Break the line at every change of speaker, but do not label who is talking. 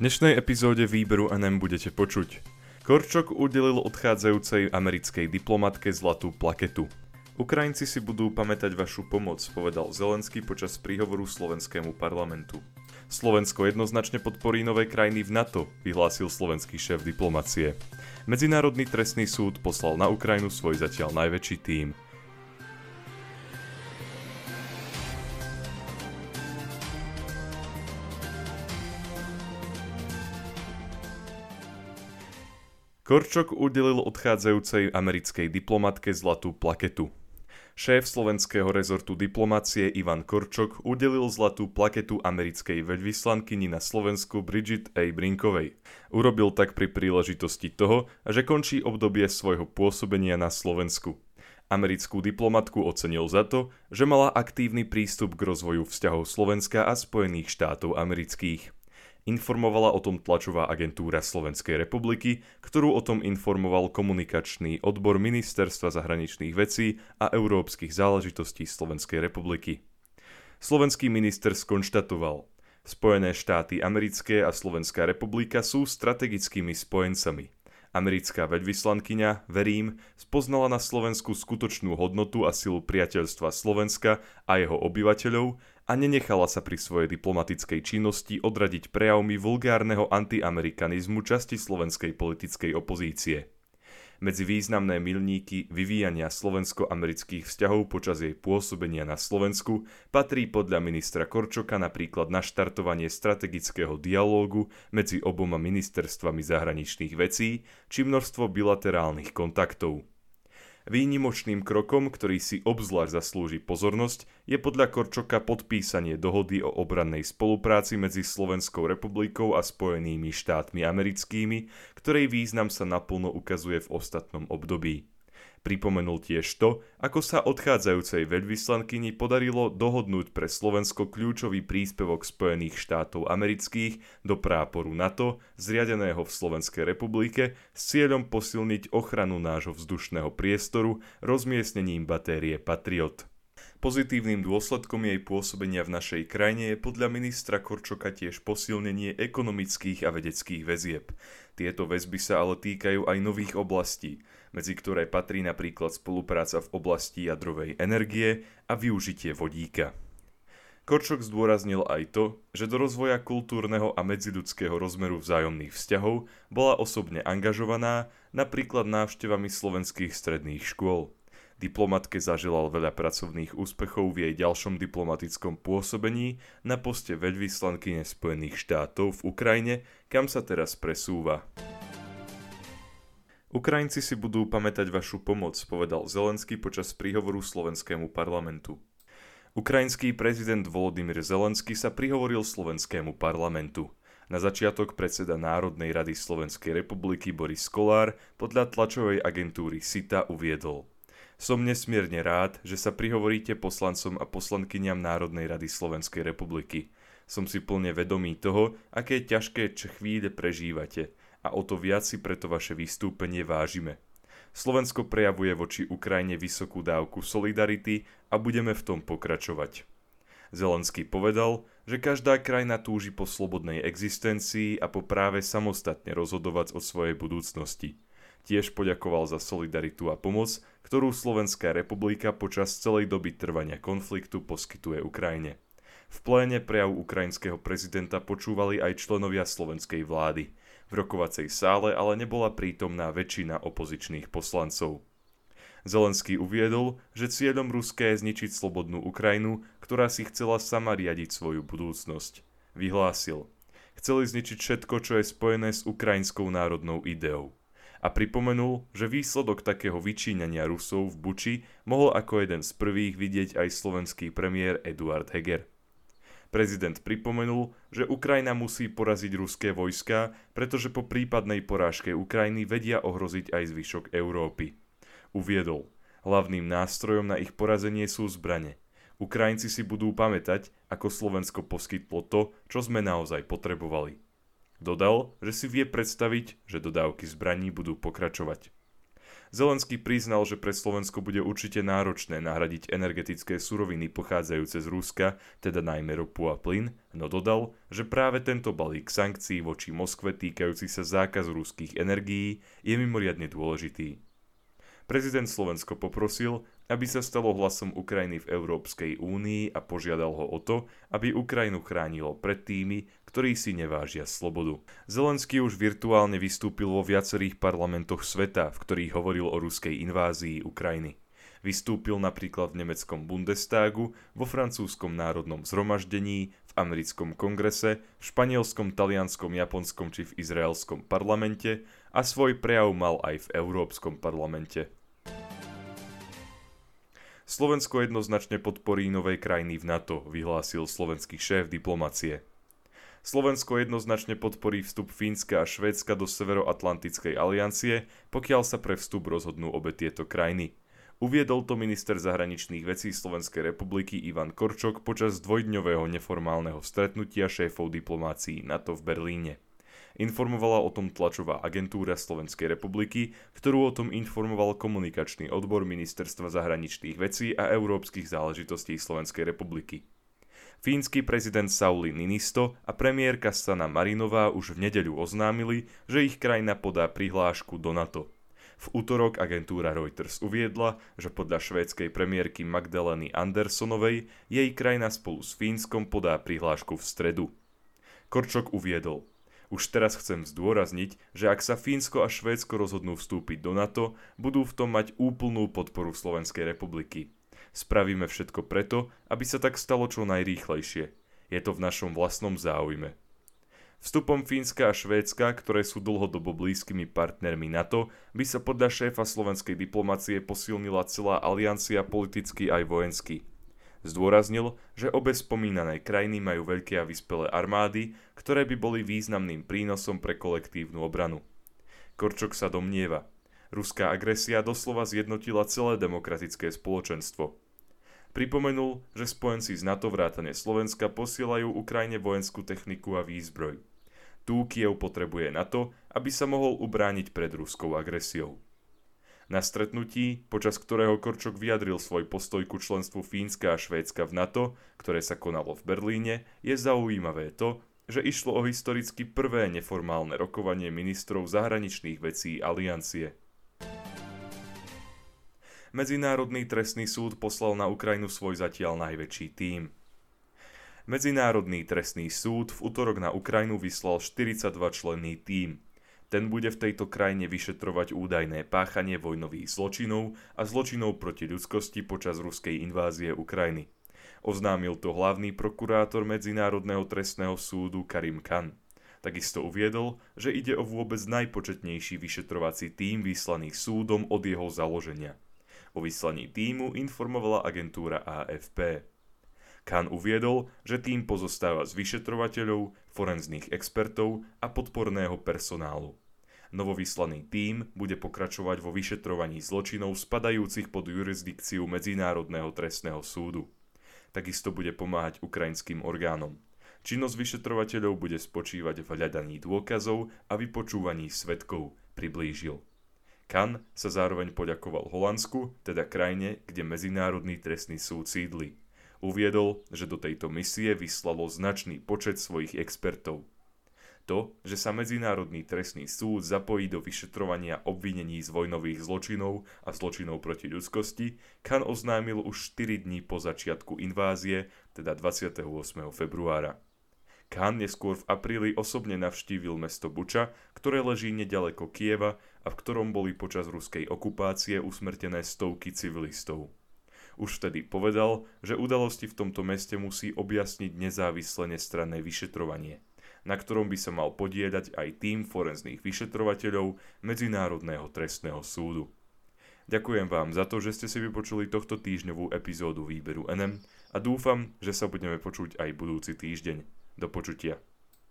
dnešnej epizóde výberu NM budete počuť. Korčok udelil odchádzajúcej americkej diplomatke zlatú plaketu. Ukrajinci si budú pamätať vašu pomoc, povedal Zelenský počas príhovoru slovenskému parlamentu. Slovensko jednoznačne podporí nové krajiny v NATO, vyhlásil slovenský šéf diplomacie. Medzinárodný trestný súd poslal na Ukrajinu svoj zatiaľ najväčší tím. Korčok udelil odchádzajúcej americkej diplomatke zlatú plaketu. Šéf slovenského rezortu diplomácie Ivan Korčok udelil zlatú plaketu americkej veľvyslankyni na Slovensku Bridget A. Brinkovej. Urobil tak pri príležitosti toho, že končí obdobie svojho pôsobenia na Slovensku. Americkú diplomatku ocenil za to, že mala aktívny prístup k rozvoju vzťahov Slovenska a Spojených štátov amerických. Informovala o tom tlačová agentúra Slovenskej republiky, ktorú o tom informoval komunikačný odbor Ministerstva zahraničných vecí a európskych záležitostí Slovenskej republiky. Slovenský minister skonštatoval, Spojené štáty americké a Slovenská republika sú strategickými spojencami. Americká veľvyslankyňa, verím, spoznala na Slovensku skutočnú hodnotu a silu priateľstva Slovenska a jeho obyvateľov a nenechala sa pri svojej diplomatickej činnosti odradiť prejavmi vulgárneho antiamerikanizmu časti slovenskej politickej opozície. Medzi významné milníky vyvíjania slovensko-amerických vzťahov počas jej pôsobenia na Slovensku patrí podľa ministra Korčoka napríklad naštartovanie strategického dialógu medzi oboma ministerstvami zahraničných vecí či množstvo bilaterálnych kontaktov. Výnimočným krokom, ktorý si obzvlášť zaslúži pozornosť, je podľa Korčoka podpísanie dohody o obrannej spolupráci medzi Slovenskou republikou a Spojenými štátmi americkými, ktorej význam sa naplno ukazuje v ostatnom období. Pripomenul tiež to, ako sa odchádzajúcej veľvyslankyni podarilo dohodnúť pre Slovensko kľúčový príspevok Spojených štátov amerických do práporu NATO, zriadeného v Slovenskej republike, s cieľom posilniť ochranu nášho vzdušného priestoru rozmiestnením batérie Patriot. Pozitívnym dôsledkom jej pôsobenia v našej krajine je podľa ministra Korčoka tiež posilnenie ekonomických a vedeckých väzieb. Tieto väzby sa ale týkajú aj nových oblastí, medzi ktoré patrí napríklad spolupráca v oblasti jadrovej energie a využitie vodíka. Korčok zdôraznil aj to, že do rozvoja kultúrneho a medziludského rozmeru vzájomných vzťahov bola osobne angažovaná napríklad návštevami slovenských stredných škôl. Diplomatke zaželal veľa pracovných úspechov v jej ďalšom diplomatickom pôsobení na poste veľvyslankyne Spojených štátov v Ukrajine, kam sa teraz presúva. Ukrajinci si budú pamätať vašu pomoc, povedal Zelenský počas príhovoru slovenskému parlamentu. Ukrajinský prezident Volodymyr Zelenský sa prihovoril slovenskému parlamentu. Na začiatok predseda Národnej rady Slovenskej republiky Boris Kolár podľa tlačovej agentúry SITA uviedol – som nesmierne rád, že sa prihovoríte poslancom a poslankyňam Národnej rady Slovenskej republiky. Som si plne vedomý toho, aké ťažké chvíle prežívate a o to viac si preto vaše vystúpenie vážime. Slovensko prejavuje voči Ukrajine vysokú dávku solidarity a budeme v tom pokračovať. Zelenský povedal, že každá krajina túži po slobodnej existencii a po práve samostatne rozhodovať o svojej budúcnosti. Tiež poďakoval za solidaritu a pomoc, ktorú Slovenská republika počas celej doby trvania konfliktu poskytuje Ukrajine. V pléne prejav ukrajinského prezidenta počúvali aj členovia slovenskej vlády. V rokovacej sále ale nebola prítomná väčšina opozičných poslancov. Zelenský uviedol, že cieľom Ruska je zničiť slobodnú Ukrajinu, ktorá si chcela sama riadiť svoju budúcnosť. Vyhlásil. Chceli zničiť všetko, čo je spojené s ukrajinskou národnou ideou a pripomenul, že výsledok takého vyčíňania Rusov v Buči mohol ako jeden z prvých vidieť aj slovenský premiér Eduard Heger. Prezident pripomenul, že Ukrajina musí poraziť ruské vojska, pretože po prípadnej porážke Ukrajiny vedia ohroziť aj zvyšok Európy. Uviedol, hlavným nástrojom na ich porazenie sú zbrane. Ukrajinci si budú pamätať, ako Slovensko poskytlo to, čo sme naozaj potrebovali. Dodal, že si vie predstaviť, že dodávky zbraní budú pokračovať. Zelenský priznal, že pre Slovensko bude určite náročné nahradiť energetické suroviny pochádzajúce z Ruska, teda najmä ropu a plyn, no dodal, že práve tento balík sankcií voči Moskve týkajúci sa zákazu ruských energií je mimoriadne dôležitý. Prezident Slovensko poprosil, aby sa stalo hlasom Ukrajiny v Európskej únii a požiadal ho o to, aby Ukrajinu chránilo pred tými, ktorí si nevážia slobodu. Zelenský už virtuálne vystúpil vo viacerých parlamentoch sveta, v ktorých hovoril o ruskej invázii Ukrajiny. Vystúpil napríklad v nemeckom Bundestagu, vo francúzskom národnom zhromaždení, v americkom kongrese, v španielskom, talianskom, japonskom či v izraelskom parlamente a svoj prejav mal aj v Európskom parlamente. Slovensko jednoznačne podporí novej krajiny v NATO, vyhlásil slovenský šéf diplomacie. Slovensko jednoznačne podporí vstup Fínska a Švédska do Severoatlantickej aliancie, pokiaľ sa pre vstup rozhodnú obe tieto krajiny. Uviedol to minister zahraničných vecí Slovenskej republiky Ivan Korčok počas dvojdňového neformálneho stretnutia šéfov diplomácií NATO v Berlíne. Informovala o tom tlačová agentúra Slovenskej republiky, ktorú o tom informoval komunikačný odbor Ministerstva zahraničných vecí a európskych záležitostí Slovenskej republiky. Fínsky prezident Sauli Ninisto a premiérka Sana Marinová už v nedeľu oznámili, že ich krajina podá prihlášku do NATO. V útorok agentúra Reuters uviedla, že podľa švédskej premiérky Magdaleny Andersonovej jej krajina spolu s Fínskom podá prihlášku v stredu. Korčok uviedol, už teraz chcem zdôrazniť, že ak sa Fínsko a Švédsko rozhodnú vstúpiť do NATO, budú v tom mať úplnú podporu Slovenskej republiky. Spravíme všetko preto, aby sa tak stalo čo najrýchlejšie. Je to v našom vlastnom záujme. Vstupom Fínska a Švédska, ktoré sú dlhodobo blízkymi partnermi NATO, by sa podľa šéfa slovenskej diplomacie posilnila celá aliancia politicky aj vojensky. Zdôraznil, že obe spomínané krajiny majú veľké a vyspelé armády, ktoré by boli významným prínosom pre kolektívnu obranu. Korčok sa domnieva, ruská agresia doslova zjednotila celé demokratické spoločenstvo. Pripomenul, že spojenci z NATO vrátane Slovenska posielajú Ukrajine vojenskú techniku a výzbroj. Tu Kiev potrebuje na to, aby sa mohol ubrániť pred ruskou agresiou. Na stretnutí, počas ktorého Korčok vyjadril svoj postoj ku členstvu Fínska a Švédska v NATO, ktoré sa konalo v Berlíne, je zaujímavé to, že išlo o historicky prvé neformálne rokovanie ministrov zahraničných vecí aliancie. Medzinárodný trestný súd poslal na Ukrajinu svoj zatiaľ najväčší tím. Medzinárodný trestný súd v útorok na Ukrajinu vyslal 42 členný tím. Ten bude v tejto krajine vyšetrovať údajné páchanie vojnových zločinov a zločinov proti ľudskosti počas ruskej invázie Ukrajiny. Oznámil to hlavný prokurátor Medzinárodného trestného súdu Karim Khan. Takisto uviedol, že ide o vôbec najpočetnejší vyšetrovací tím vyslaný súdom od jeho založenia. O vyslaní týmu informovala agentúra AFP. Khan uviedol, že tým pozostáva z vyšetrovateľov, forenzných expertov a podporného personálu. Novovyslaný tím bude pokračovať vo vyšetrovaní zločinov spadajúcich pod jurisdikciu Medzinárodného trestného súdu. Takisto bude pomáhať ukrajinským orgánom. Činnosť vyšetrovateľov bude spočívať v hľadaní dôkazov a vypočúvaní svetkov, priblížil. Kan sa zároveň poďakoval Holandsku, teda krajine, kde Medzinárodný trestný súd sídli. Uviedol, že do tejto misie vyslalo značný počet svojich expertov. To, že sa Medzinárodný trestný súd zapojí do vyšetrovania obvinení z vojnových zločinov a zločinov proti ľudskosti, Khan oznámil už 4 dní po začiatku invázie, teda 28. februára. Khan neskôr v apríli osobne navštívil mesto Buča, ktoré leží nedaleko Kieva a v ktorom boli počas ruskej okupácie usmrtené stovky civilistov. Už vtedy povedal, že udalosti v tomto meste musí objasniť nezávislé nestranné vyšetrovanie, na ktorom by sa mal podieľať aj tým forenzných vyšetrovateľov Medzinárodného trestného súdu. Ďakujem vám za to, že ste si vypočuli tohto týždňovú epizódu výberu NM a dúfam, že sa budeme počuť aj budúci týždeň. Do počutia.